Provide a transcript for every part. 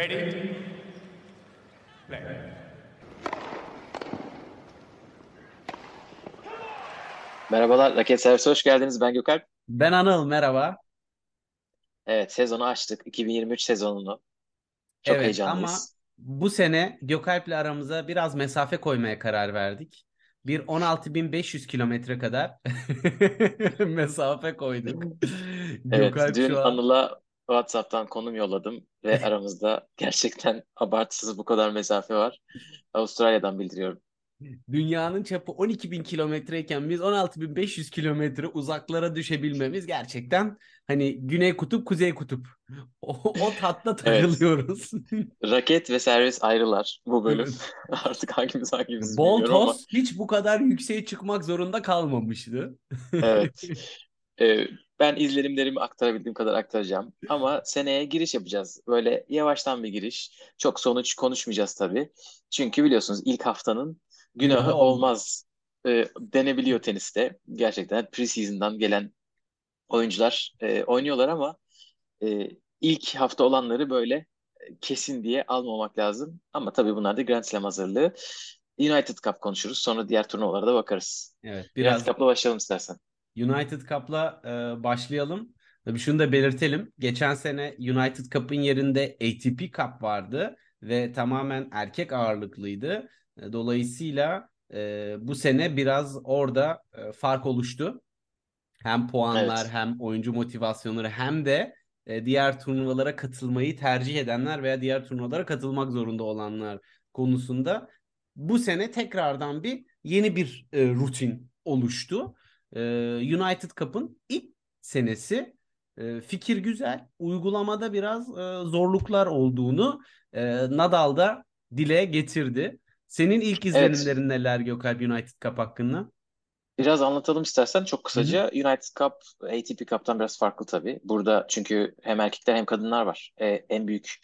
Ready? Play. Merhabalar, Raket Servise hoş geldiniz. Ben Gökalp. Ben Anıl merhaba. Evet, sezonu açtık. 2023 sezonunu. Çok Evet ama heyecanlıyız. bu sene Gökalp'le aramıza biraz mesafe koymaya karar verdik. Bir 16.500 kilometre kadar mesafe koyduk. Evet, Gökalp dün şu an Anıl'a WhatsApp'tan konum yolladım ve aramızda gerçekten abartısız bu kadar mesafe var. Avustralya'dan bildiriyorum. dünyanın çapı 12.000 kilometreyken biz 16.500 kilometre uzaklara düşebilmemiz gerçekten hani Güney Kutup, Kuzey Kutup. O, o Evet, takılıyoruz. raket ve servis ayrılar bu bölüm. Evet. Artık hangimiz hangimiz Bol bilmiyorum ama hiç bu kadar yükseğe çıkmak zorunda kalmamıştı. evet. Ee, ben izlenimlerimi aktarabildiğim kadar aktaracağım. Ama seneye giriş yapacağız. Böyle yavaştan bir giriş. Çok sonuç konuşmayacağız tabii. Çünkü biliyorsunuz ilk haftanın Günahı olmaz. e, denebiliyor teniste. Gerçekten preseason'dan gelen oyuncular e, oynuyorlar ama e, ilk hafta olanları böyle e, kesin diye almamak lazım. Ama tabii bunlar da Grand Slam hazırlığı. United Cup konuşuruz. Sonra diğer turnuvalara da bakarız. Evet, United biraz Cup'la başlayalım istersen. United Cup'la e, başlayalım. Tabii şunu da belirtelim. Geçen sene United Cup'ın yerinde ATP Cup vardı ve tamamen erkek ağırlıklıydı. E, Dolayısıyla e, bu sene biraz orada e, fark oluştu. Hem puanlar Evet. hem oyuncu motivasyonları hem de e, diğer turnuvalara katılmayı tercih edenler veya diğer turnuvalara katılmak zorunda olanlar konusunda bu sene tekrardan bir yeni bir e, rutin oluştu. E, United Cup'ın ilk senesi e, fikir güzel, uygulamada biraz e, zorluklar olduğunu e, Nadal da dile getirdi. Senin ilk Evet. izlenimlerin neler Gökalp United Cup hakkında? Biraz anlatalım istersen çok Hı hı. kısaca. United Cup ATP Cup'tan biraz farklı tabii. Burada çünkü hem erkekler hem kadınlar var. E, en büyük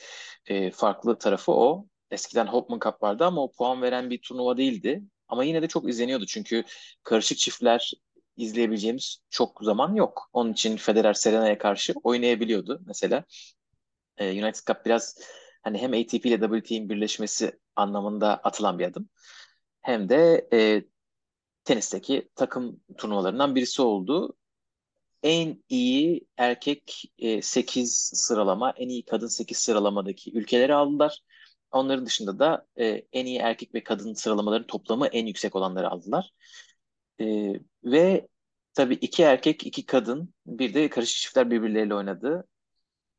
e, farklı tarafı o. Eskiden Hopman Cup vardı ama o puan veren bir turnuva değildi. Ama yine de çok izleniyordu çünkü karışık çiftler izleyebileceğimiz çok zaman yok. Onun için Federer Serena'ya karşı oynayabiliyordu mesela. E, United Cup biraz hani hem ATP ile WTA'nin birleşmesi anlamında atılan bir adım. Hem de e, tenisteki takım turnuvalarından birisi oldu. En iyi erkek e, 8 sıralama, en iyi kadın 8 sıralamadaki ülkeleri aldılar. Onların dışında da e, en iyi erkek ve kadın sıralamaların toplamı en yüksek olanları aldılar. E, ve tabii iki erkek, iki kadın, bir de karışık çiftler birbirleriyle oynadı.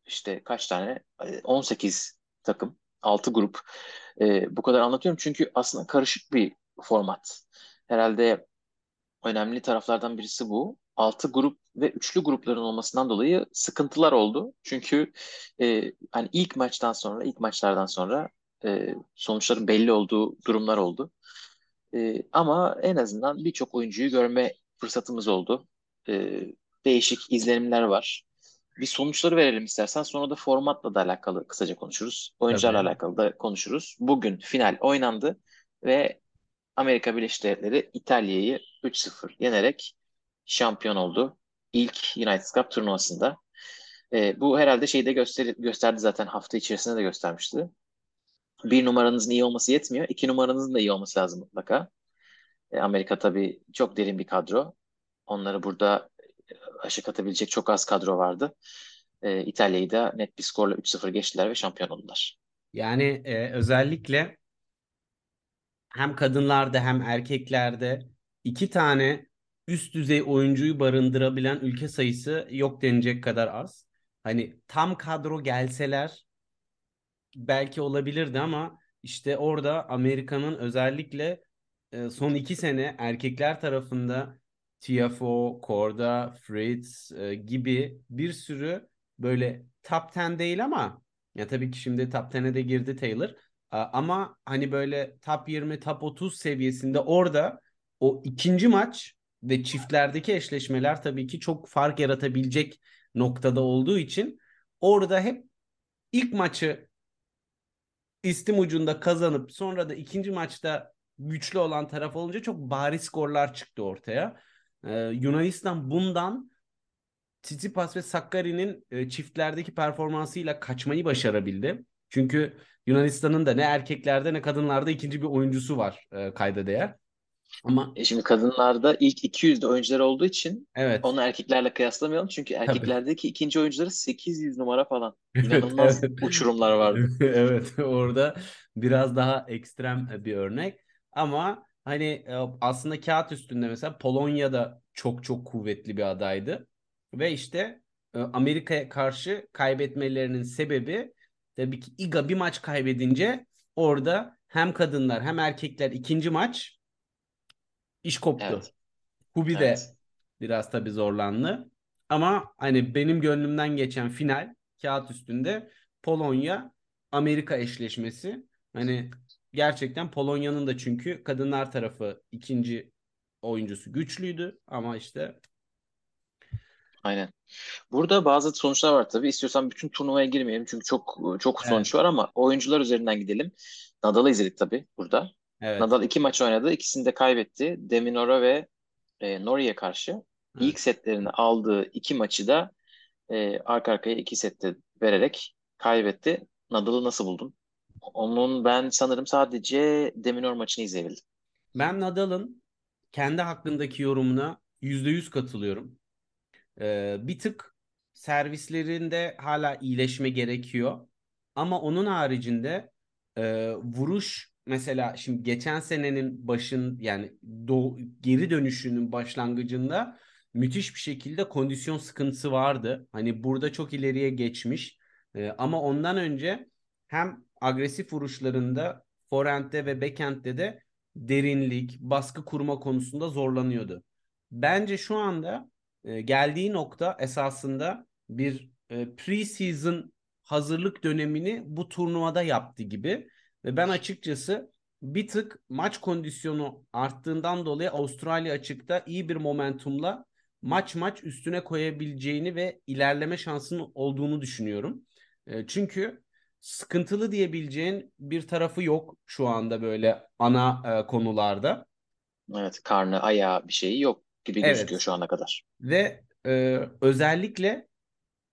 İşte kaç tane? E, 18 takım, 6 grup. E, bu kadar anlatıyorum çünkü aslında karışık bir format. Herhalde önemli taraflardan birisi bu. Altı grup ve üçlü grupların olmasından dolayı sıkıntılar oldu. Çünkü e, hani ilk maçtan sonra, ilk maçlardan sonra e, sonuçların belli olduğu durumlar oldu. E, ama en azından birçok oyuncuyu görme fırsatımız oldu. E, değişik izlenimler var. Bir sonuçları verelim istersen. Sonra da formatla da alakalı kısaca konuşuruz. Oyuncularla Tabii. alakalı da konuşuruz. Bugün final oynandı ve Amerika Birleşik Devletleri İtalya'yı 3-0 yenerek şampiyon oldu. İlk United Cup turnuvasında. E, bu herhalde şeyi de göster gösterdi zaten hafta içerisinde de göstermişti. Bir numaranızın iyi olması yetmiyor. iki numaranızın da iyi olması lazım mutlaka. E, Amerika tabii çok derin bir kadro. Onları burada aşık atabilecek çok az kadro vardı. E, İtalya'yı da net bir skorla 3-0 geçtiler ve şampiyon oldular. Yani e, özellikle hem kadınlarda hem erkeklerde iki tane üst düzey oyuncuyu barındırabilen ülke sayısı yok denecek kadar az. Hani tam kadro gelseler belki olabilirdi ama işte orada Amerika'nın özellikle e, son iki sene erkekler tarafında Tiafoe, Korda, Fritz e, gibi bir sürü böyle top 10 değil ama ya tabii ki şimdi top 10'e de girdi Taylor. A- Ama hani böyle top 20, top 30 seviyesinde orada o ikinci maç ve çiftlerdeki eşleşmeler tabii ki çok fark yaratabilecek noktada olduğu için orada hep ilk maçı istim ucunda kazanıp sonra da ikinci maçta güçlü olan taraf olunca çok bariz skorlar çıktı ortaya. Ee, Yunanistan bundan Tsitsipas ve Sakkari'nin e, çiftlerdeki performansıyla kaçmayı başarabildi. Çünkü Yunanistan'ın da ne erkeklerde ne kadınlarda ikinci bir oyuncusu var e, kayda değer. Ama E şimdi kadınlarda ilk 200'de oyuncular olduğu için evet. onu erkeklerle kıyaslamayalım. Çünkü Tabii. erkeklerdeki ikinci oyuncuları 800 numara falan. İnanılmaz evet. uçurumlar vardı. Evet, orada biraz daha ekstrem bir örnek. Ama hani e, aslında kağıt üstünde mesela Polonya da çok çok kuvvetli bir adaydı. Ve işte e, Amerika'ya karşı kaybetmelerinin sebebi tabii ki Iga bir maç kaybedince orada hem kadınlar hem erkekler ikinci maç iş koptu. Evet. Hubi de Evet. biraz tabii zorlandı. Ama hani benim gönlümden geçen final kağıt üstünde Polonya Amerika eşleşmesi. Hani gerçekten Polonya'nın da çünkü kadınlar tarafı ikinci oyuncusu güçlüydü ama işte Aynen. Burada bazı sonuçlar var tabii. İstiyorsan bütün turnuvaya girmeyelim çünkü çok çok Evet. sonuç var ama oyuncular üzerinden gidelim. Nadal'ı izledik tabii burada. Evet. Nadal iki maç oynadı. İkisini de kaybetti. Deminora ve e, Norie'ye karşı. Evet. İlk setlerini aldığı iki maçı da e, arka arkaya iki sette vererek kaybetti. Nadal'ı nasıl buldun? Onun ben sanırım sadece Deminor maçını izleyebildim. Ben Nadal'ın kendi hakkındaki yorumuna %100 katılıyorum. Ee, bir tık servislerinde hala iyileşme gerekiyor. Ama onun haricinde e, vuruş mesela şimdi geçen senenin başın yani do, geri dönüşünün başlangıcında müthiş bir şekilde kondisyon sıkıntısı vardı. Hani burada çok ileriye geçmiş. E, ama ondan önce hem agresif vuruşlarında forehand'de ve backhand'de de derinlik, baskı kurma konusunda zorlanıyordu. Bence şu anda e, geldiği nokta esasında bir e, pre-season hazırlık dönemini bu turnuvada yaptı gibi. Ve ben açıkçası bir tık maç kondisyonu arttığından dolayı Avustralya açıkta iyi bir momentumla maç maç üstüne koyabileceğini ve ilerleme şansının olduğunu düşünüyorum. E, çünkü sıkıntılı diyebileceğin bir tarafı yok şu anda böyle ana e, konularda. Evet, karnı, ayağı bir şeyi yok gibi Evet. gözüküyor şu ana kadar. Ve e, özellikle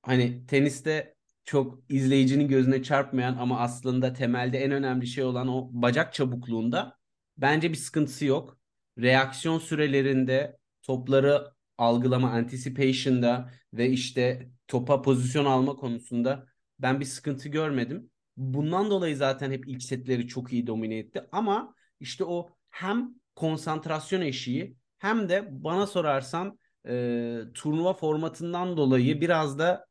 hani teniste çok izleyicinin gözüne çarpmayan ama aslında temelde en önemli şey olan o bacak çabukluğunda bence bir sıkıntısı yok. Reaksiyon sürelerinde, topları algılama, anticipation'da ve işte topa pozisyon alma konusunda ben bir sıkıntı görmedim. Bundan dolayı zaten hep ilk setleri çok iyi domine etti. Ama işte o hem konsantrasyon eşiği hem de bana sorarsan e, turnuva formatından dolayı biraz da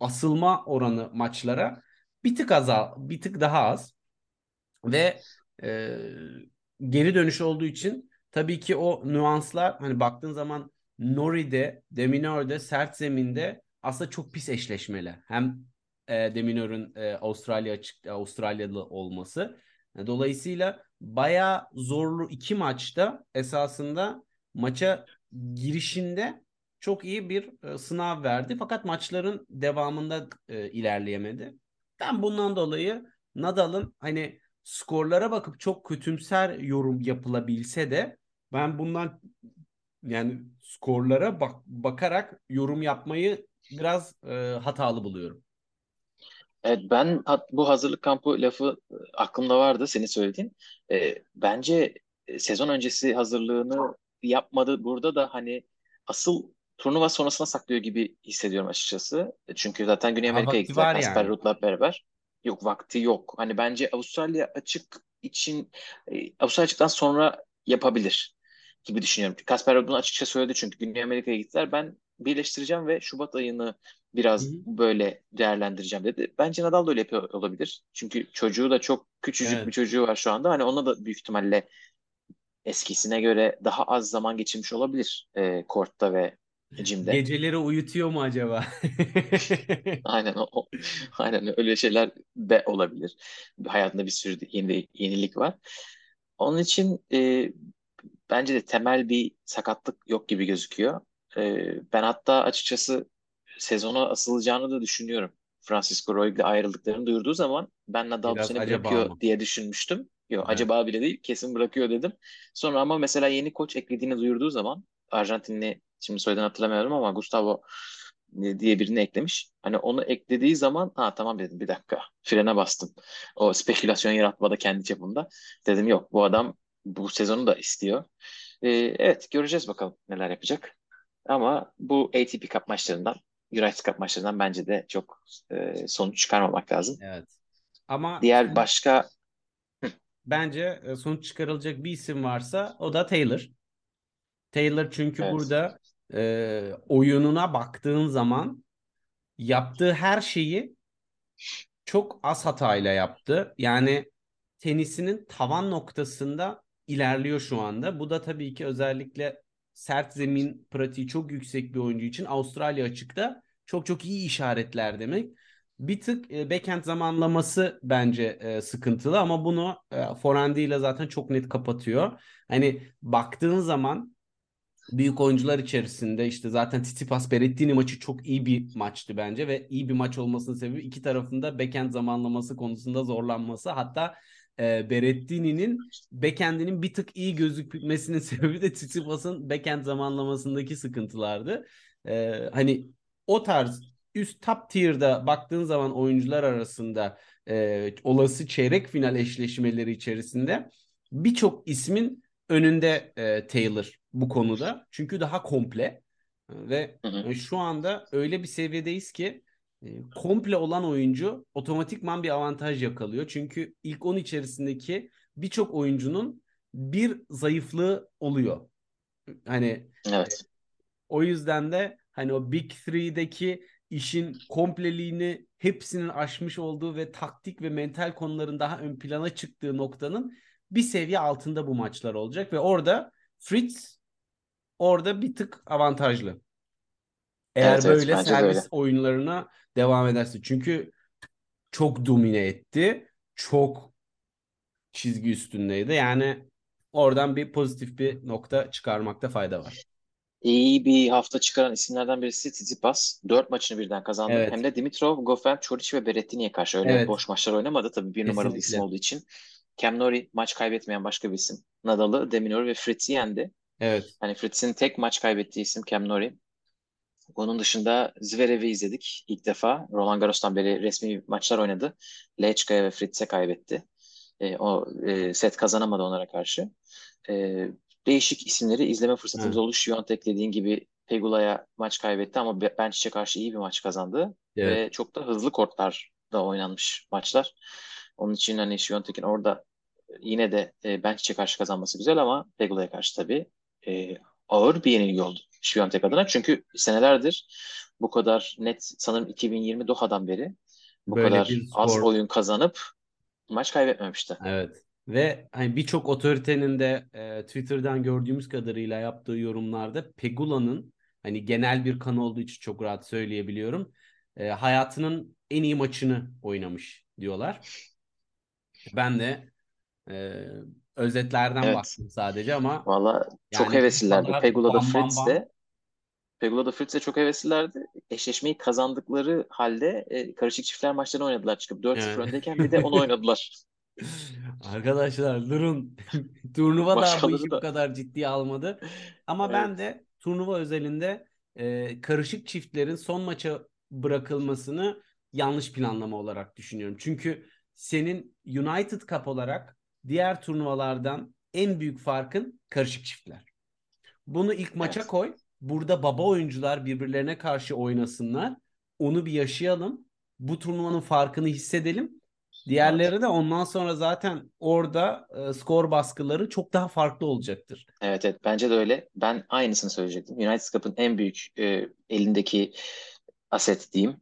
asılma oranı maçlara bir tık azal, bir tık daha az ve e, geri dönüş olduğu için tabii ki o nüanslar hani baktığın zaman Nori'de, Deminor'de, sert zeminde aslında çok pis eşleşmeler. Hem e, Deminor'un e, Avustralya açık Avustralyalı olması. Dolayısıyla bayağı zorlu iki maçta esasında maça girişinde çok iyi bir e, sınav verdi. Fakat maçların devamında e, ilerleyemedi. Ben bundan dolayı Nadal'ın hani skorlara bakıp çok kötümser yorum yapılabilse de ben bundan yani skorlara bak bakarak yorum yapmayı biraz e, hatalı buluyorum. Evet, ben bu hazırlık kampı lafı e, aklımda vardı senin söylediğin. E, bence sezon öncesi hazırlığını yapmadı. Burada da hani asıl turnuva sonrasına saklıyor gibi hissediyorum açıkçası. E, Çünkü zaten Güney Amerika'ya gittiler Kasper yani. Ruud'la beraber. Yok vakti yok. Hani bence Avustralya açık için e, Avustralya açıktan sonra yapabilir gibi düşünüyorum. Kasper Ruud bunu açıkça söyledi çünkü Güney Amerika'ya gittiler. Ben birleştireceğim ve Şubat ayını biraz Hı hı. böyle değerlendireceğim dedi. Bence Nadal da öyle yapıyor olabilir. Çünkü çocuğu da çok küçücük Evet. bir çocuğu var şu anda. Hani ona da büyük ihtimalle eskisine göre daha az zaman geçirmiş olabilir e, kortta ve jimde. Geceleri uyutuyor mu acaba? Aynen o, aynen öyle şeyler de olabilir. Hayatında bir sürü yeni, yenilik var. Onun için e, bence de temel bir sakatlık yok gibi gözüküyor. E, ben hatta açıkçası sezona asılacağını da düşünüyorum. Francisco Roig'le ayrıldıklarını duyurduğu zaman ben Nadal bu sene bırakıyor mı? diye düşünmüştüm. Yok Evet. acaba bile değil kesin bırakıyor dedim. Sonra ama mesela yeni koç eklediğini duyurduğu zaman Arjantinli şimdi soyadını hatırlamıyorum ama Gustavo diye birini eklemiş. Hani onu eklediği zaman ha tamam dedim bir dakika frene bastım. O spekülasyon yaratmada kendi çapında. Dedim yok bu adam bu sezonu da istiyor. Ee, evet göreceğiz bakalım neler yapacak. Ama bu ATP Cup maçlarından, United Cup maçlarından bence de çok e, sonuç çıkarmamak lazım. Evet. Ama Diğer başka bence e, sonuç çıkarılacak bir isim varsa o da Taylor. Taylor çünkü Evet. burada e, oyununa baktığın zaman yaptığı her şeyi çok az hatayla yaptı. Yani tenisinin tavan noktasında ilerliyor şu anda. Bu da tabii ki özellikle sert zemin pratiği çok yüksek bir oyuncu için Avustralya açıkta çok çok iyi işaretler demek. Bir tık e, backhand zamanlaması bence e, sıkıntılı ama bunu e, forehand'iyle zaten çok net kapatıyor. Hani baktığın zaman büyük oyuncular içerisinde işte zaten Tsitsipas Berrettini maçı çok iyi bir maçtı bence ve iyi bir maç olmasının sebebi iki tarafında backhand zamanlaması konusunda zorlanması. Hatta e, Berrettini'nin backhand'inin bir tık iyi gözükmesinin sebebi de Tsitsipas'ın backhand zamanlamasındaki sıkıntılardı. E, hani o tarz üst top tier'da baktığın zaman oyuncular arasında e, olası çeyrek final eşleşmeleri içerisinde birçok ismin önünde e, Taylor bu konuda. Çünkü daha komple ve Hı hı. e, şu anda öyle bir seviyedeyiz ki e, komple olan oyuncu otomatikman bir avantaj yakalıyor. Çünkü ilk 10 içerisindeki birçok oyuncunun bir zayıflığı oluyor. Hani evet. o yüzden de hani o Big Three'deki işin kompleliğini hepsinin aşmış olduğu ve taktik ve mental konuların daha ön plana çıktığı noktanın bir seviye altında bu maçlar olacak ve orada Fritz orada bir tık avantajlı. Eğer Evet, evet, böyle de servis öyle. oyunlarına devam ederse. Çünkü çok domine etti. Çok çizgi üstündeydi. Yani oradan bir pozitif bir nokta çıkarmakta fayda var. İyi bir hafta çıkaran isimlerden birisi Tsitsipas. Dört maçını birden kazandı. Evet. Hem de Dimitrov, Goffin, Çoric ve Berrettini'ye karşı öyle Evet. boş maçlar oynamadı. Tabii bir numaralı Kesinlikle. isim olduğu için. Cam Norrie maç kaybetmeyen başka bir isim. Nadal'ı, Deminor ve Fritz'i yendi. Evet. Hani Fritz'in tek maç kaybettiği isim Cam Norrie. Onun dışında Zverev'i izledik ilk defa. Roland Garros'tan beri resmi maçlar oynadı. Lechka'ya ve Fritz'e kaybetti. E, o e, set kazanamadı onlara karşı. E, değişik isimleri izleme fırsatımız Evet. oldu. Świątek dediğin gibi Pegula'ya maç kaybetti ama Be- Bencic'e karşı iyi bir maç kazandı. Evet. Ve çok da hızlı kortlarda oynanmış maçlar. Onun için hani Świątek'in orada yine de e, Bencic'e karşı kazanması güzel ama Pegula'ya karşı tabii e, ağır bir yenilgi oldu Świątek adına. Çünkü senelerdir bu kadar net sanırım 2020 Doha'dan beri bu Böyle kadar az oyun kazanıp maç kaybetmemişti. Evet. Ve hani birçok otoritenin de e, Twitter'dan gördüğümüz kadarıyla yaptığı yorumlarda Pegula'nın hani genel bir kan olduğu için çok rahat söyleyebiliyorum. e, hayatının en iyi maçını oynamış diyorlar. Ben de e, özetlerden Evet. baktım sadece ama Valla çok yani heveslilerdi. bam bam Fritz bam. de Pegula'da Fritz de çok heveslilerdi. Eşleşmeyi kazandıkları halde e, karışık çiftler maçlarını oynadılar çıkıp 4-0 Evet. öndeyken bir de onu oynadılar. Arkadaşlar durun. Turnuva daha bu Başkaları işi bu da kadar ciddiye almadı. Ama ben evet. de turnuva özelinde e, karışık çiftlerin son maça bırakılmasını yanlış planlama olarak düşünüyorum. Çünkü senin United Cup olarak diğer turnuvalardan en büyük farkın karışık çiftler. Bunu ilk maça Evet. koy. Burada baba oyuncular birbirlerine karşı oynasınlar. Onu bir yaşayalım. Bu turnuvanın farkını hissedelim. Diğerleri de ondan sonra zaten orada e, skor baskıları çok daha farklı olacaktır. Evet evet bence de öyle. Ben aynısını söyleyecektim. United Cup'ın en büyük e, elindeki aset diyeyim.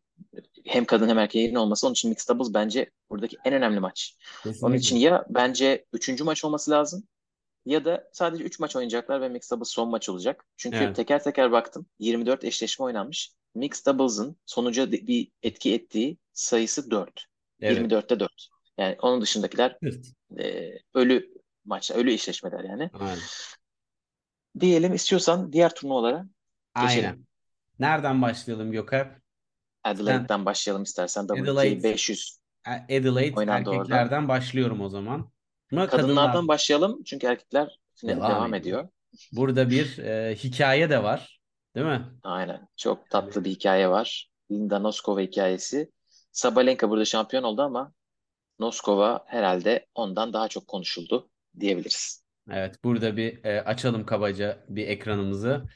Hem kadın hem erkeğin olması. Onun için Mixed Doubles bence buradaki en önemli maç. Onun için Kesinlikle. ya bence üçüncü maç olması lazım ya da sadece 3 maç oynayacaklar ve Mixed Doubles son maç olacak. Çünkü Evet. teker teker baktım. 24 eşleşme oynanmış. Mixed Doubles'ın sonuca bir etki ettiği sayısı 4. Evet. 24'te 4. Yani onun dışındakiler Sırt. e, ölü maçlar, ölü eşleşmeler yani. Aynen. Diyelim istiyorsan diğer turnuvalara geçelim. Aynen. Nereden başlayalım Gökhan? Adelaide'den başlayalım istersen. Adelaide, 500 Adelaide oynandı orada. erkeklerden başlıyorum o zaman. Ama Kadınlardan kadınlar başlayalım çünkü erkekler devam devam ediyor. Burada bir e, hikaye de var. Değil mi? Aynen. Çok tatlı bir hikaye var. Linda Noskova hikayesi. Sabalenka burada şampiyon oldu ama Noskova herhalde ondan daha çok konuşuldu diyebiliriz. Evet, burada bir e, açalım kabaca bir ekranımızı.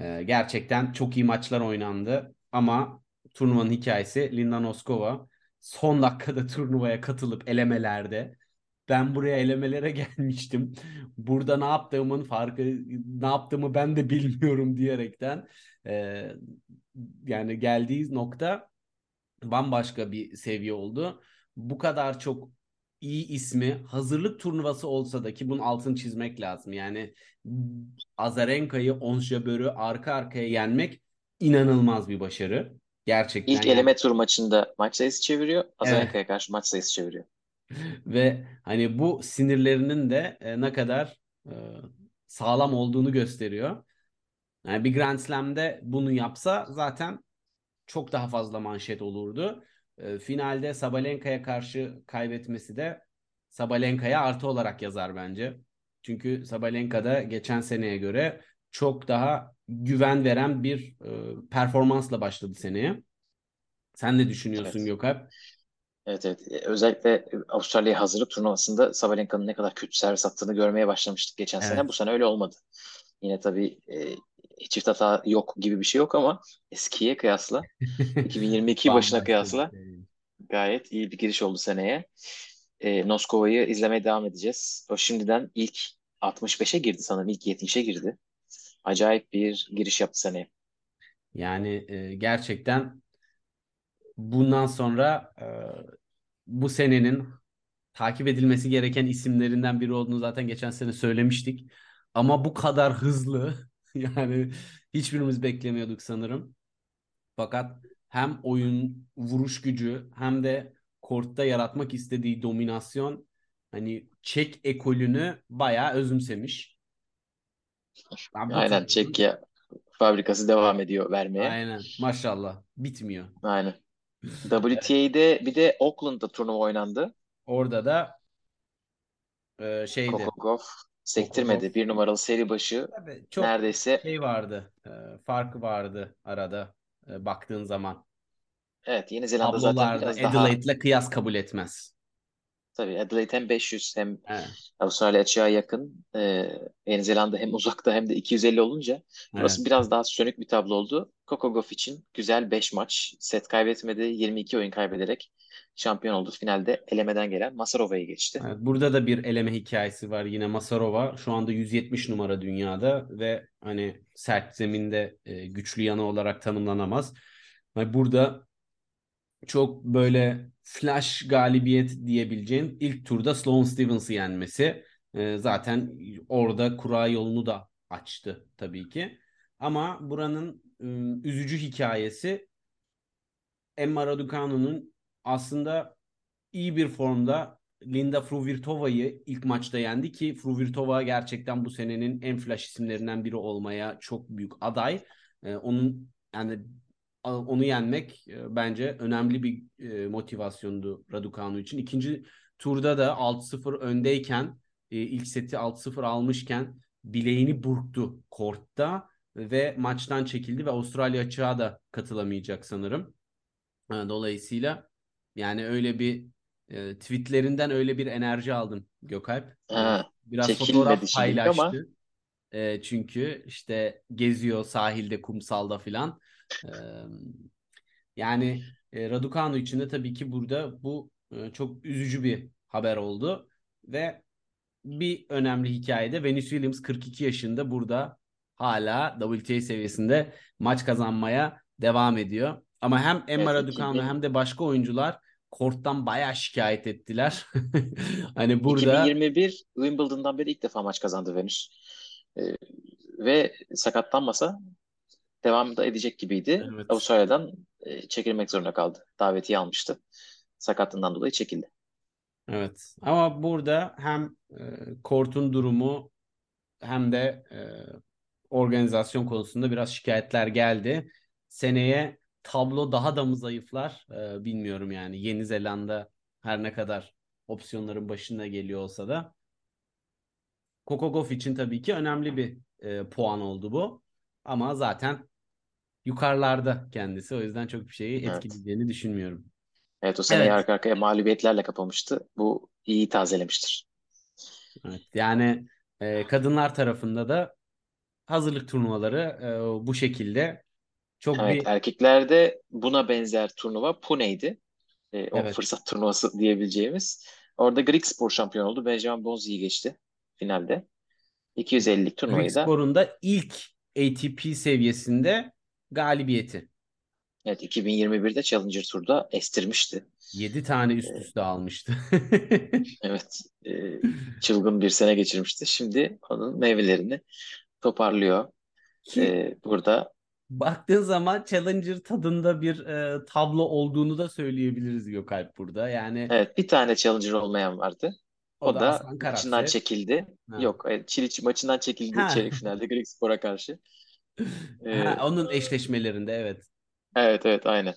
E, gerçekten çok iyi maçlar oynandı ama turnuvanın hikayesi Linda Noskova son dakikada turnuvaya katılıp elemelerde ben buraya elemelere gelmiştim. Burada ne yaptığımın farkı ne yaptığımı ben de bilmiyorum diyerekten e, yani geldiği nokta bambaşka bir seviye oldu. Bu kadar çok iyi ismi hazırlık turnuvası olsa da ki bunun altını çizmek lazım. Yani Azarenka'yı, Ons arka arkaya yenmek inanılmaz bir başarı. Gerçekten. İlk yani. eleme tur maçında maç sayısı çeviriyor. Azarenka'ya Evet. karşı maç sayısı çeviriyor. Ve hani bu sinirlerinin de e, ne kadar e, sağlam olduğunu gösteriyor. Yani bir Grand Slam'de bunu yapsa zaten çok daha fazla manşet olurdu. E, finalde Sabalenka'ya karşı kaybetmesi de Sabalenka'ya artı olarak yazar bence. Çünkü Sabalenka da geçen seneye göre çok daha güven veren bir e, performansla başladı seneye. Sen ne düşünüyorsun Evet. Gökalp? Evet evet. Ee, Özellikle Avustralya hazırlık turnuvasında Sabalenka'nın ne kadar kötü servis attığını görmeye başlamıştık geçen sene. Evet. Bu sene öyle olmadı. Yine tabii e, çift hata yok gibi bir şey yok ama eskiye kıyasla 2022 başına kıyasla şey. gayet iyi bir giriş oldu seneye. E, Noskova'yı izlemeye devam edeceğiz. O şimdiden ilk 65'e girdi sanırım. ilk 70'e girdi. Acayip bir giriş yaptı seneye. Yani e, gerçekten bundan sonra e, bu senenin takip edilmesi gereken isimlerinden biri olduğunu zaten geçen sene söylemiştik. Ama bu kadar hızlı yani hiçbirimiz beklemiyorduk sanırım. Fakat hem oyun vuruş gücü hem de kortta yaratmak istediği dominasyon hani Çek ekolünü bayağı özümsemiş. Ben Aynen Çekya fabrikası devam ediyor vermeye. Aynen maşallah bitmiyor. Aynen. WTA'de bir de Auckland'da turnuva oynandı. Orada da e, şeydi. Kokogov sektirmedi. Kokogov. Bir numaralı seri başı Tabii çok neredeyse şey vardı. E, farkı vardı arada e, baktığın zaman. evet Yeni Zelanda zaten Tablolarda biraz daha Adelaide'le kıyas kabul etmez. Tabii Adelaide hem 500 hem Evet, Avustralya açığa yakın. Ee, Yeni Zelanda hem uzakta hem de 250 olunca burası evet. biraz daha sönük bir tablo oldu. Kokogov için güzel 5 maç. Set kaybetmedi. 22 oyun kaybederek şampiyon oldu. Finalde elemeden gelen Masarova'yı geçti. Evet, burada da bir eleme hikayesi var yine Masarova. Şu anda 170 numara dünyada ve hani sert zeminde e, güçlü yanı olarak tanımlanamaz. Burada çok böyle flash galibiyet diyebileceğin ilk turda Sloane Stevens'ı yenmesi e, zaten orada kura yolunu da açtı tabii ki. Ama buranın e, üzücü hikayesi Emma Raducanu'nun aslında iyi bir formda Linda Fruhvirtova'yı ilk maçta yendi ki Fruhvirtova gerçekten bu senenin en flash isimlerinden biri olmaya çok büyük aday. Ee, onun yani onu yenmek e, bence önemli bir e, motivasyondu Raducanu için. İkinci turda da 6-0 öndeyken e, ilk seti 6-0 almışken bileğini burktu kortta ve maçtan çekildi ve Avustralya açığa da katılamayacak sanırım. Dolayısıyla yani öyle bir e, tweetlerinden öyle bir enerji aldım Gökalp. Ha, biraz çekilmedi fotoğraf ama- paylaştı. E, çünkü işte geziyor sahilde, kumsalda filan. Yani Raducanu için de tabii ki burada bu çok üzücü bir haber oldu ve bir önemli hikayede Venus Williams 42 yaşında burada hala WTA seviyesinde maç kazanmaya devam ediyor. Ama hem Emma Raducanu 2000 hem de başka oyuncular korttan bayağı şikayet ettiler. Hani burada 2021 Wimbledon'dan beri ilk defa maç kazandı Venus. Ee, ve sakatlanmasa devam da edecek gibiydi. Evet. Avustralya'dan e, çekilmek zorunda kaldı. Davetiye almıştı. Sakatlığından dolayı çekildi. Evet. Ama burada hem e, kortun durumu hem de e, organizasyon konusunda biraz şikayetler geldi. Seneye tablo daha da mı zayıflar? E, bilmiyorum yani. Yeni Zelanda her ne kadar opsiyonların başında geliyor olsa da Gauff için tabii ki önemli bir e, puan oldu bu. Ama zaten yukarılarda kendisi. O yüzden çok bir şeyi Evet. etkileyeceğini düşünmüyorum. Evet o seneyi Evet. arka arkaya mağlubiyetlerle kapamıştı. Bu iyi tazelemiştir. Evet. Yani e, kadınlar tarafında da hazırlık turnuvaları e, bu şekilde çok Evet bir erkeklerde buna benzer turnuva Pune'ydi. E, o evet fırsat turnuvası diyebileceğimiz. Orada Greek Spor şampiyon oldu. Benjamin Bonzi'yi geçti finalde. 250'lik Greek turnuvayı da Spor'un da ilk ATP seviyesinde galibiyeti. evet 2021'de Challenger Tour'da estirmişti. 7 tane üst E, üste almıştı. evet e, çılgın bir sene geçirmişti. Şimdi onun meyvelerini toparlıyor. Ki E, burada baktığın zaman Challenger tadında bir e, tablo olduğunu da söyleyebiliriz Gökalp burada. Yani evet bir tane Challenger olmayan vardı. o O da da maçından çekildi. Ha. Yok, Çiliç maçından çekildi Ha. çeyrek finalde Greek Spor'a karşı. Ha, Ee, onun eşleşmelerinde evet. evet evet aynen.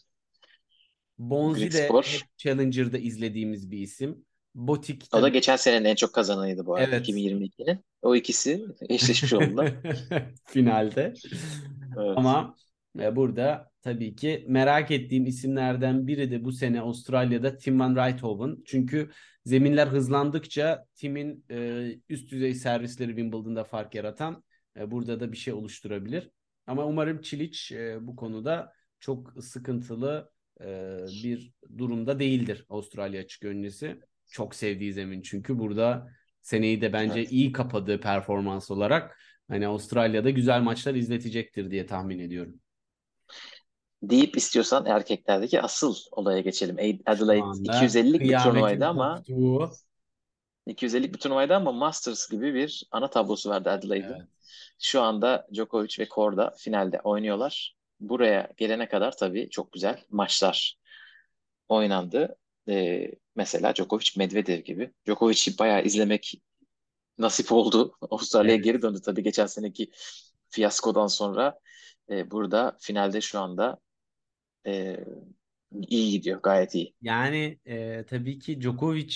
Bonzi de hep Challenger'da izlediğimiz bir isim. Botik O da geçen senenin en çok kazananıydı bu arada Evet. 2022'nin. O ikisi eşleşmiş oldular. Finalde. Evet. Ama e, burada tabii ki merak ettiğim isimlerden biri de bu sene Avustralya'da Tim van Rijthoven. Çünkü zeminler hızlandıkça Tim'in e, üst düzey servisleri Wimbledon'da fark yaratan e, burada da bir şey oluşturabilir. Ama umarım Çiliç e, bu konuda çok sıkıntılı e, bir durumda değildir Avustralya açık öncesi. Çok sevdiği zemin çünkü burada seneyi de bence Evet. iyi kapadığı performans olarak hani Avustralya'da güzel maçlar izletecektir diye tahmin ediyorum. Deyip istiyorsan erkeklerdeki asıl olaya geçelim. Adelaide anda 250'lik bir turnuvaydı ama koptuğu. 250'lik bir turnuvaydı ama Masters gibi bir ana tablosu vardı Adelaide'in. Evet. Şu anda Djokovic ve Korda finalde oynuyorlar. Buraya gelene kadar tabii çok güzel maçlar oynandı. Ee, mesela Djokovic Medvedev gibi. Djokovic'i bayağı izlemek nasip oldu. Avustralya'ya Evet. geri döndü tabii geçen seneki fiyaskodan sonra. Ee, burada finalde şu anda e, iyi gidiyor. Gayet iyi. Yani e, tabii ki Djokovic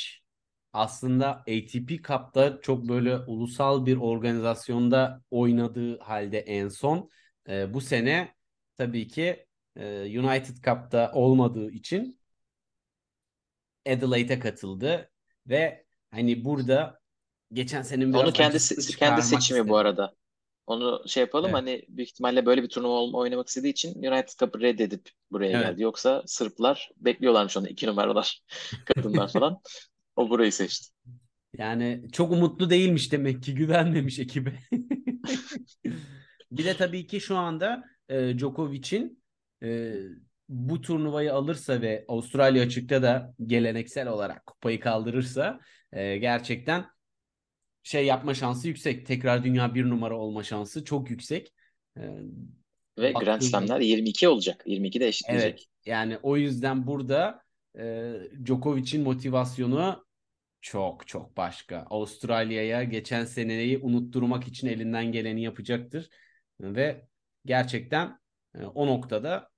aslında ATP Cup'ta çok böyle ulusal bir organizasyonda oynadığı halde en son e, bu sene tabii ki e, United Cup'ta olmadığı için Adelaide'e katıldı ve hani burada geçen senenin Onu biraz kendi acısını kendi çıkarmak seçimi istedi. bu arada. Onu şey yapalım Evet. hani büyük ihtimalle böyle bir turnuva oynamak istediği için United Cup'ı reddedip buraya Evet. geldi. Yoksa Sırplar bekliyorlarmış onu iki numaralar kadınlar falan. O burayı seçti. Yani çok umutlu değilmiş demek ki güvenmemiş ekibe. Bir de tabii ki şu anda e, Djokovic'in e, bu turnuvayı alırsa ve Avustralya açıkta da geleneksel olarak kupayı kaldırırsa e, gerçekten şey yapma şansı yüksek. Tekrar dünya bir numara olma şansı çok yüksek. E, Ve Grand Slam'ler zaman 22 olacak. 22'de evet eşitleyecek. yani o yüzden burada e, Djokovic'in motivasyonu çok çok başka. Avustralya'ya geçen seneyi unutturmak için elinden geleni yapacaktır. Ve gerçekten e, o noktada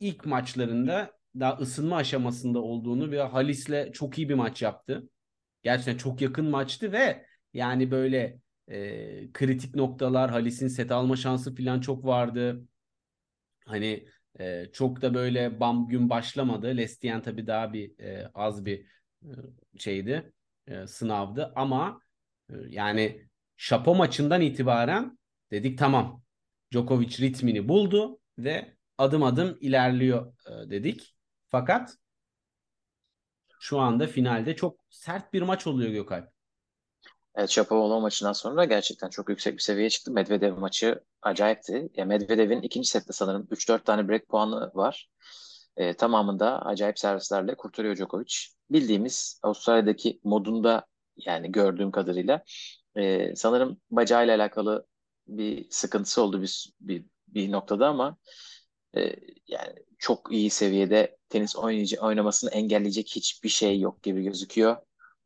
ilk maçlarında daha ısınma aşamasında olduğunu ve Halis'le çok iyi bir maç yaptı. Gerçekten çok yakın maçtı ve yani böyle e, kritik noktalar Halis'in set alma şansı falan çok vardı. Hani e, çok da böyle bam gün başlamadı. Lestienne tabii daha bir e, az bir şeydi, e, sınavdı ama e, yani Şapo maçından itibaren dedik tamam. Djokovic ritmini buldu ve adım adım ilerliyor e, dedik. Fakat şu anda finalde çok sert bir maç oluyor Gökalp. Evet, Shapovalov maçından sonra gerçekten çok yüksek bir seviyeye çıktı. Medvedev maçı acayipti. Ya Medvedev'in ikinci sette sanırım 3-4 tane break puanı var. Ee, tamamında acayip servislerle kurtarıyor Djokovic. Bildiğimiz Avustralya'daki modunda yani gördüğüm kadarıyla e, sanırım bacağıyla alakalı bir sıkıntısı oldu bir, bir, bir noktada ama e, yani çok iyi seviyede tenis oynayıcı, oynamasını engelleyecek hiçbir şey yok gibi gözüküyor.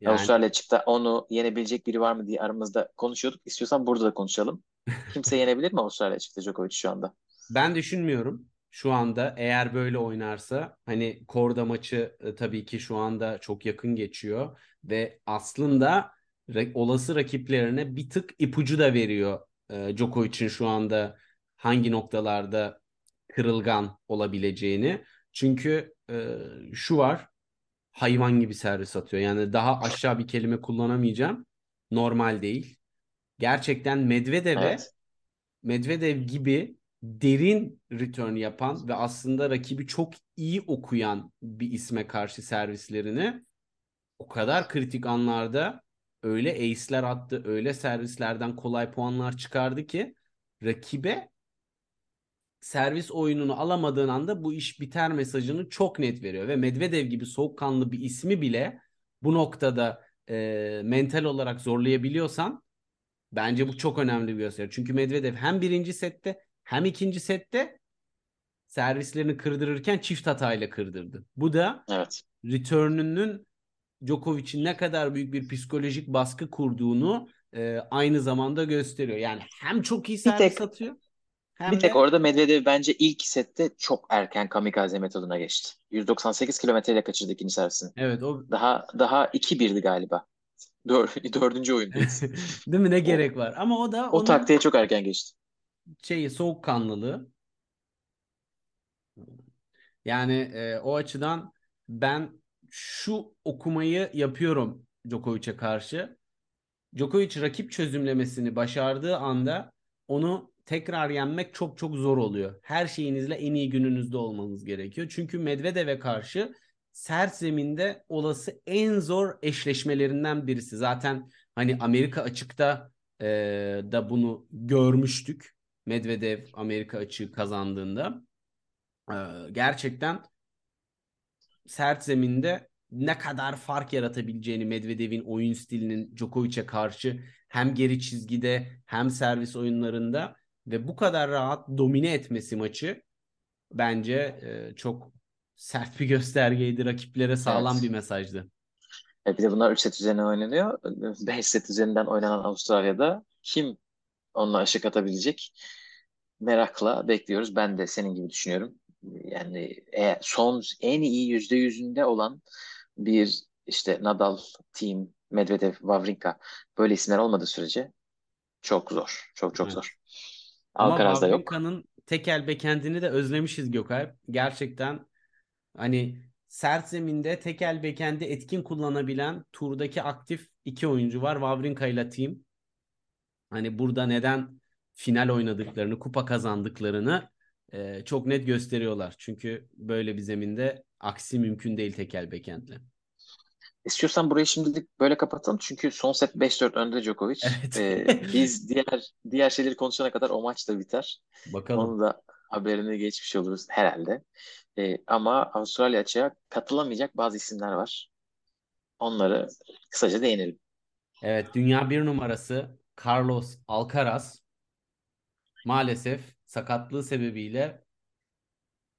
Yani Avustralya çıktı onu yenebilecek biri var mı diye aramızda konuşuyorduk. İstiyorsan burada da konuşalım. Kimse yenebilir mi Avustralya çıktı Djokovic şu anda? Ben düşünmüyorum şu anda eğer böyle oynarsa hani Korda maçı e, tabii ki şu anda çok yakın geçiyor ve aslında ra- olası rakiplerine bir tık ipucu da veriyor e, Djokovic'in şu anda hangi noktalarda kırılgan olabileceğini. Çünkü e, şu var hayvan gibi servis atıyor. Yani daha aşağı bir kelime kullanamayacağım. Normal değil. Gerçekten Medvedev'e Evet. Medvedev gibi derin return yapan ve aslında rakibi çok iyi okuyan bir isme karşı servislerini o kadar kritik anlarda öyle ace'ler attı, öyle servislerden kolay puanlar çıkardı ki rakibe servis oyununu alamadığın anda bu iş biter mesajını çok net veriyor ve Medvedev gibi soğukkanlı bir ismi bile bu noktada e, mental olarak zorlayabiliyorsan bence bu çok önemli bir gösteri. Çünkü Medvedev hem birinci sette hem ikinci sette servislerini kırdırırken çift hatayla kırdırdı. Bu da Evet. return'ünün Djokovic'in ne kadar büyük bir psikolojik baskı kurduğunu e, aynı zamanda gösteriyor. Yani hem çok iyi servis tek- atıyor hem Bir tek de orada Medvedev bence ilk sette çok erken kamikaze metoduna geçti. 198 kilometreyle kaçırdı ikinci servisini. evet o Daha daha 2-1'di galiba. Dör, dördüncü oyundayız. değil mi ne gerek var? Ama o da O onun taktiğe çok erken geçti. Şeyi soğukkanlılığı. Yani e, o açıdan ben şu okumayı yapıyorum Djokovic'e karşı. Djokovic rakip çözümlemesini başardığı anda onu tekrar yenmek çok çok zor oluyor. Her şeyinizle en iyi gününüzde olmanız gerekiyor. Çünkü Medvedev'e karşı sert zeminde olası en zor eşleşmelerinden birisi. Zaten hani Amerika açıkta e, da bunu görmüştük. Medvedev Amerika açığı kazandığında. E, gerçekten sert zeminde ne kadar fark yaratabileceğini Medvedev'in oyun stilinin Djokovic'e karşı hem geri çizgide hem servis oyunlarında ve bu kadar rahat domine etmesi maçı bence e, çok sert bir göstergeydi. Rakiplere sağlam Evet. bir mesajdı. E bir de bunlar 3 set üzerine oynanıyor. 5 set üzerinden oynanan Avustralya'da kim onunla aşık atabilecek? Merakla bekliyoruz. Ben de senin gibi düşünüyorum. Yani eğer son en iyi yüzde yüzünde olan bir işte Nadal, Team, Medvedev, Wawrinka böyle isimler olmadığı sürece çok zor. Çok çok Evet. zor. Ama Alcaraz da yok. Wawrinka'nın tekel backend'ini de özlemişiz Gökay. Gerçekten hani sert zeminde tekel backend'i etkin kullanabilen turdaki aktif iki oyuncu var. Wawrinka ile Team. Hani burada neden final oynadıklarını, kupa kazandıklarını e, çok net gösteriyorlar. Çünkü böyle bir zeminde aksi mümkün değil tekel backend'le. İstiyorsan burayı şimdilik böyle kapatalım. Çünkü son set 5-4 önde Djokovic. Evet. Ee, biz diğer diğer şeyleri konuşana kadar o maç da biter. Bakalım. Onu da haberini geçmiş oluruz herhalde. Ee, ama Avustralya açığa katılamayacak bazı isimler var. Onları kısaca değinelim. Evet, dünya bir numarası Carlos Alcaraz maalesef sakatlığı sebebiyle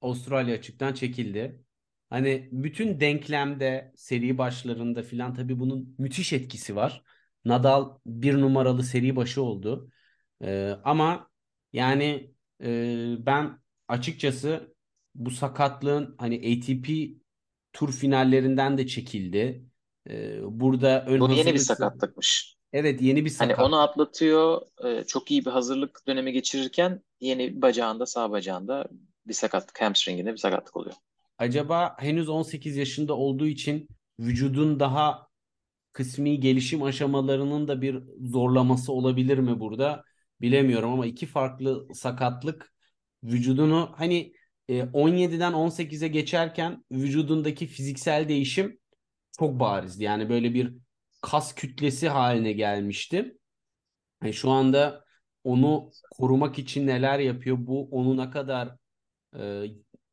Avustralya açıktan çekildi. Hani bütün denklemde, seri başlarında filan tabii bunun müthiş etkisi var. Nadal bir numaralı seri başı oldu. Ee, ama yani e, ben açıkçası bu sakatlığın hani ATP tur finallerinden de çekildi. Ee, burada ön Bu yeni bir sakatlıkmış. Evet yeni bir Hani sakat. onu atlatıyor, e, çok iyi bir hazırlık dönemi geçirirken yeni bacağında, sağ bacağında bir sakatlık, hamstringinde bir sakatlık oluyor. Acaba henüz 18 yaşında olduğu için vücudun daha kısmi gelişim aşamalarının da bir zorlaması olabilir mi burada? Bilemiyorum ama iki farklı sakatlık vücudunu hani e, 17'den 18'e geçerken vücudundaki fiziksel değişim çok barizdi. Yani böyle bir kas kütlesi haline gelmişti. Yani şu anda onu korumak için neler yapıyor? Bu onu ne kadar e,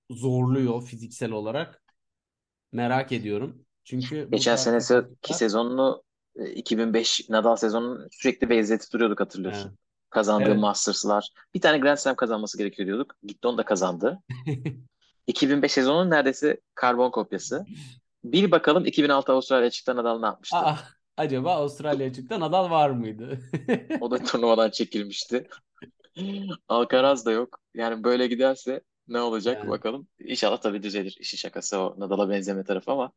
zorluyor fiziksel olarak merak ediyorum. Çünkü Geçen seneki sezonunu e, 2005 Nadal sezonunu sürekli benzetip duruyorduk hatırlıyorsun. Evet. Kazandığı Evet. Masters'lar. Bir tane Grand Slam kazanması gerekiyor diyorduk. Gitti onu da kazandı. 2005 sezonunun neredeyse karbon kopyası. Bir bakalım 2006 Avustralya açıkta Nadal ne yapmıştı? Aa, acaba Avustralya açıkta Nadal var mıydı? O da turnuvadan çekilmişti. Alcaraz da yok. Yani böyle giderse ne olacak Yani. bakalım. İnşallah tabii düzelir. İşi şakası o Nadal'a benzeme tarafı ama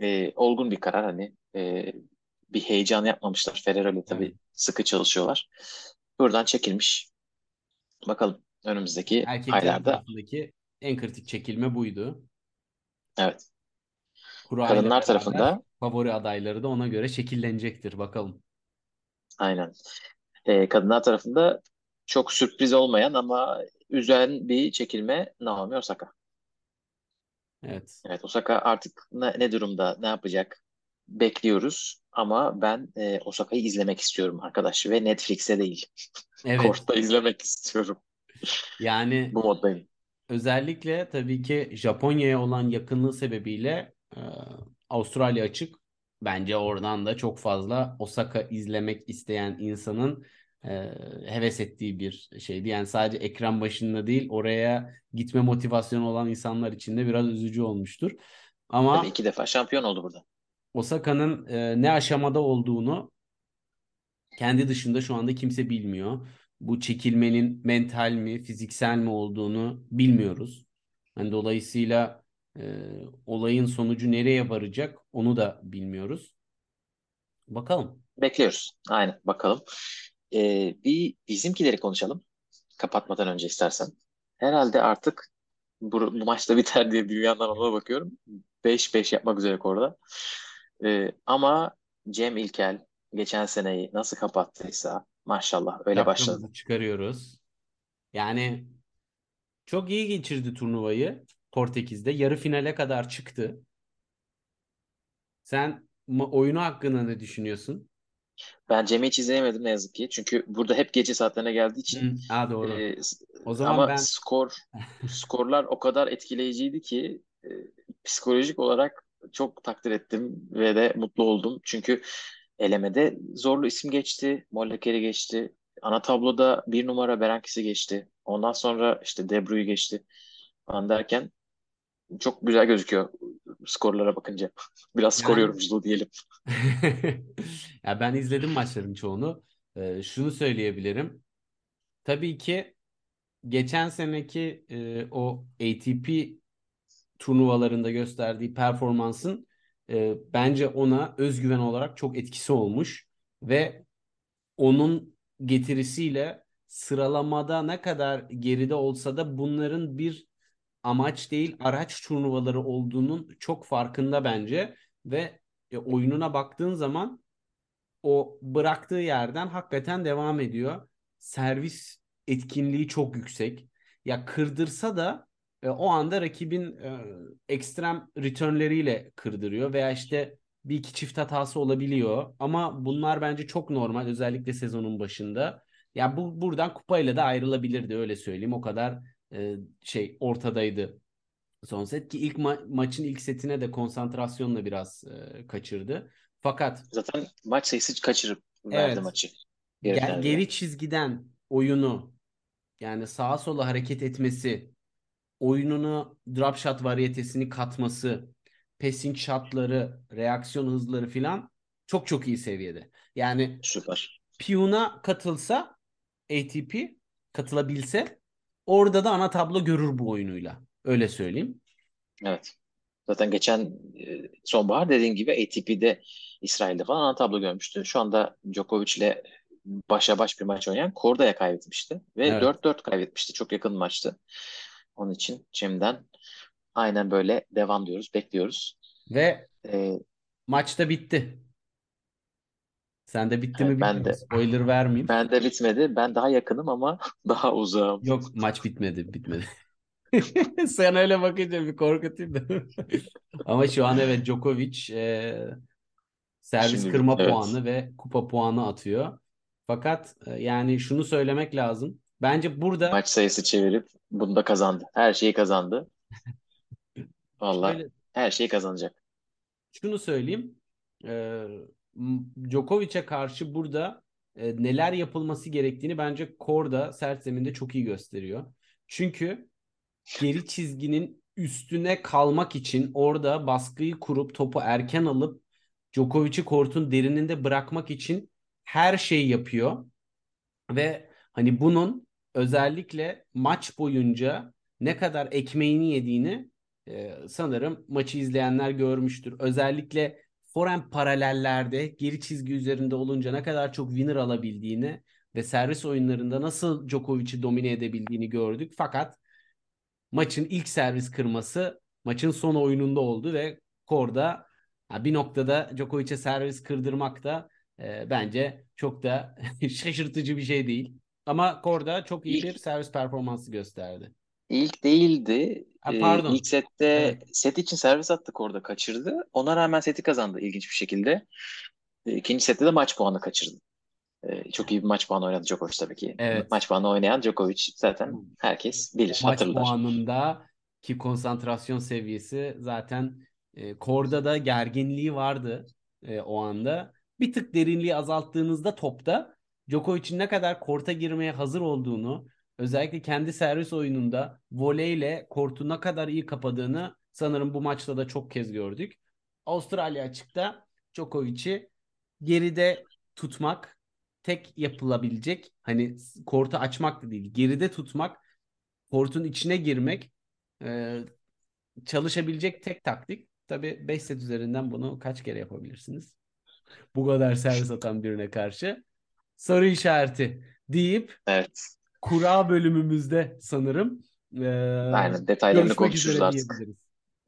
e, olgun bir karar hani e, bir heyecan yapmamışlar. Ferrero ile tabii Evet. sıkı çalışıyorlar. Buradan çekilmiş. Bakalım önümüzdeki Erkekler aylarda. en kritik çekilme buydu. Evet. Kura Kadınlar tarafında favori adayları da ona göre şekillenecektir. Bakalım. aynen. Ee, kadınlar tarafında çok sürpriz olmayan ama üzen bir çekilme Naomi Osaka. Evet. Evet Osaka artık ne, ne durumda, ne yapacak bekliyoruz. Ama ben e, Osaka'yı izlemek istiyorum arkadaş ve Netflix'e değil. Evet. Kort'ta izlemek istiyorum. Yani Bu moddayım. özellikle tabii ki Japonya'ya olan yakınlığı sebebiyle e, Avustralya açık. Bence oradan da çok fazla Osaka izlemek isteyen insanın e, heves ettiği bir şeydi. Yani sadece ekran başında değil oraya gitme motivasyonu olan insanlar için de biraz üzücü olmuştur. Ama Tabii iki defa şampiyon oldu burada. Osaka'nın e, ne aşamada olduğunu kendi dışında şu anda kimse bilmiyor. Bu çekilmenin mental mi, fiziksel mi olduğunu bilmiyoruz. Yani dolayısıyla e, olayın sonucu nereye varacak onu da bilmiyoruz. Bakalım. Bekliyoruz. Aynen bakalım. Ee, bir bizimkileri konuşalım. Kapatmadan önce istersen. Herhalde artık bu, bu maçta biter diye bir yandan ona bakıyorum. 5-5 yapmak üzere orada. Ee, ama Cem İlkel geçen seneyi nasıl kapattıysa maşallah öyle başladı. Çıkarıyoruz. Yani çok iyi geçirdi turnuvayı Portekiz'de. Yarı finale kadar çıktı. Sen oyunu hakkında ne düşünüyorsun? Ben Cem'i hiç izleyemedim ne yazık ki. Çünkü burada hep gece saatlerine geldiği için Hı, aa doğru. e, O zaman ama ben skor skorlar o kadar etkileyiciydi ki e, psikolojik olarak çok takdir ettim ve de mutlu oldum. Çünkü elemede zorlu isim geçti, Molleker'i geçti. Ana tabloda bir numara Berankis'i geçti. Ondan sonra işte De Bruy'u geçti falan derken çok güzel gözüküyor skorlara bakınca. Biraz skor yani yorumculuğu diyelim. ya ben izledim maçların çoğunu. Ee, şunu söyleyebilirim. Tabii ki geçen seneki e, o ATP turnuvalarında gösterdiği performansın e, bence ona özgüven olarak çok etkisi olmuş ve onun getirisiyle sıralamada ne kadar geride olsa da bunların bir amaç değil araç turnuvaları olduğunun çok farkında bence ve e, oyununa baktığın zaman o bıraktığı yerden hakikaten devam ediyor. Servis etkinliği çok yüksek. Ya kırdırsa da e, o anda rakibin e, ekstrem returnleriyle kırdırıyor veya işte bir iki çift hatası olabiliyor. Ama bunlar bence çok normal özellikle sezonun başında. Ya bu buradan kupayla da ayrılabilirdi öyle söyleyeyim. O kadar e, şey ortadaydı son set ki ilk ma- maçın ilk setine de konsantrasyonla biraz e, kaçırdı. Fakat Zaten maç sayısı kaçırıp verdi evet maçı. Finalde. geri çizgiden oyunu yani sağa sola hareket etmesi, oyununa drop shot varyetesini katması, passing shotları, reaksiyon hızları filan çok çok iyi seviyede. Yani Süper. Piyuna katılsa ATP katılabilse orada da ana tablo görür bu oyunuyla. Öyle söyleyeyim. Evet. Zaten geçen e, sonbahar dediğin gibi ATP'de İsrail'de falan ana tablo görmüştü. Şu anda Djokovic'le başa baş bir maç oynayan Korda'ya kaybetmişti. Ve Evet. 4-4 kaybetmişti. Çok yakın maçtı. Onun için Cem'den aynen böyle devam diyoruz. Bekliyoruz. Ve Ee, maç da bitti. Sen de bitti mi ben bilmiyorum. de Spoiler vermeyeyim. ben de bitmedi. Ben daha yakınım ama daha uzağım. Yok maç bitmedi, bitmedi. Sen öyle bakınca bir korkutayım da. Ama şu an evet Djokovic e, servis Şimdi kırma bitti, evet. puanı ve kupa puanı atıyor. Fakat e, yani şunu söylemek lazım. Bence burada Maç sayısı çevirip bunu da kazandı. Her şeyi kazandı. Vallahi şöyle her şeyi kazanacak. şunu söyleyeyim. E, M- Djokovic'e karşı burada e, neler yapılması gerektiğini bence Korda sert zeminde çok iyi gösteriyor. Çünkü geri çizginin üstüne kalmak için orada baskıyı kurup topu erken alıp Djokovic'i kortun derininde bırakmak için her şeyi yapıyor. Ve hani bunun özellikle maç boyunca ne kadar ekmeğini yediğini e, sanırım maçı izleyenler görmüştür. Özellikle forehand paralellerde geri çizgi üzerinde olunca ne kadar çok winner alabildiğini ve servis oyunlarında nasıl Djokovic'i domine edebildiğini gördük. Fakat maçın ilk servis kırması maçın son oyununda oldu ve korda bir noktada Djokovic'e servis kırdırmak da e, bence çok da şaşırtıcı bir şey değil. Ama korda çok iyi bir servis performansı gösterdi. İlk değildi. Ha, Ee, pardon. ilk sette Evet. set için servis attık orada kaçırdı. Ona rağmen seti kazandı ilginç bir şekilde. Ee, İkinci sette de maç puanı kaçırdı. Ee, çok iyi bir maç puanı oynadı Djokovic tabii ki. Evet. Maç puanı oynayan Djokovic zaten herkes bilir, maç hatırlar. puanında ki konsantrasyon seviyesi zaten e, korda da gerginliği vardı e, o anda. Bir tık derinliği azalttığınızda topta Djokovic'in ne kadar korta girmeye hazır olduğunu özellikle kendi servis oyununda voleyle kortu ne kadar iyi kapadığını sanırım bu maçta da çok kez gördük. Avustralya açıkta Djokovic'i geride tutmak tek yapılabilecek hani kortu açmak da değil geride tutmak kortun içine girmek e, çalışabilecek tek taktik. Tabii 5 set üzerinden bunu kaç kere yapabilirsiniz? Bu kadar servis atan birine karşı soru işareti deyip Evet. Kura bölümümüzde sanırım e, Aynen detaylarını konuşuruz artık.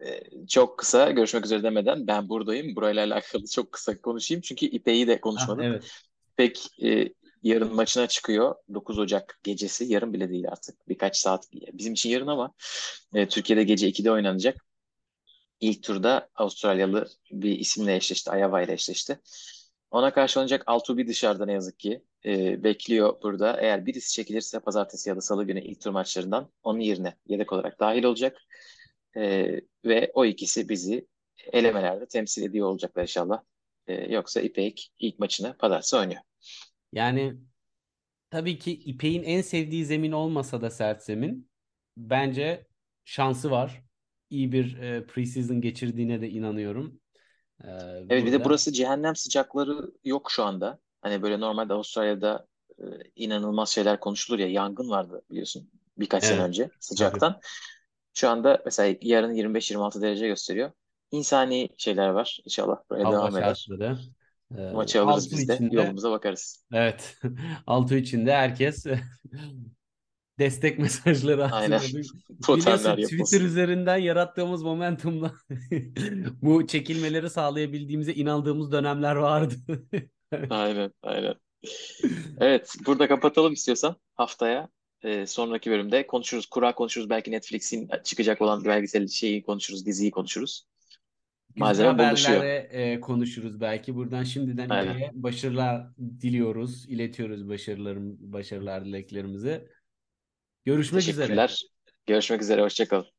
Ee, çok kısa görüşmek üzere demeden ben buradayım. Burayla alakalı çok kısa konuşayım. Çünkü İpek'i de Ah, konuşmadık. evet. İpek e, yarın maçına çıkıyor. 9 Ocak gecesi. Yarın bile değil artık. Birkaç saat. Bizim için yarın ama e, Türkiye'de gece 2'de oynanacak. İlk turda Avustralyalı bir isimle eşleşti. Ayava ile eşleşti. Ona karşı oynayacak Altubi dışarıda ne yazık ki. E, bekliyor burada. Eğer birisi çekilirse pazartesi ya da salı günü ilk tur maçlarından onun yerine yedek olarak dahil olacak. E, ve o ikisi bizi elemelerde temsil ediyor olacaklar inşallah. E, yoksa İpek ilk maçını pazartesi oynuyor. Yani tabii ki İpek'in en sevdiği zemin olmasa da sert zemin bence şansı var. İyi bir e, preseason geçirdiğine de inanıyorum. E, Evet bir de burada- burası cehennem sıcakları yok şu anda. Hani böyle normalde Avustralya'da e, inanılmaz şeyler konuşulur ya yangın vardı biliyorsun birkaç sene Evet. önce sıcaktan. Şu anda mesela yarın 25-26 derece gösteriyor. İnsani şeyler var. İnşallah böyle hava devam eder. şartları. E, Maçı alırız biz de. içinde- Yolumuza bakarız. Evet. Altuğ için de herkes destek mesajları Aynen. Biliyorsun. Twitter üzerinden yarattığımız momentumla bu çekilmeleri sağlayabildiğimize inandığımız dönemler vardı. Aynen, aynen. Evet, burada kapatalım istiyorsan haftaya. e, sonraki bölümde konuşuruz. Kura konuşuruz. Belki Netflix'in çıkacak olan belgesel şeyi konuşuruz. Diziyi konuşuruz. Güzel Malzeme buluşuyor. haberlere e, konuşuruz belki. Buradan şimdiden Aynen. Başarılar diliyoruz. iletiyoruz başarılarım, başarılar dileklerimizi. Görüşmek üzere. Görüşmek üzere. Hoşça kalın.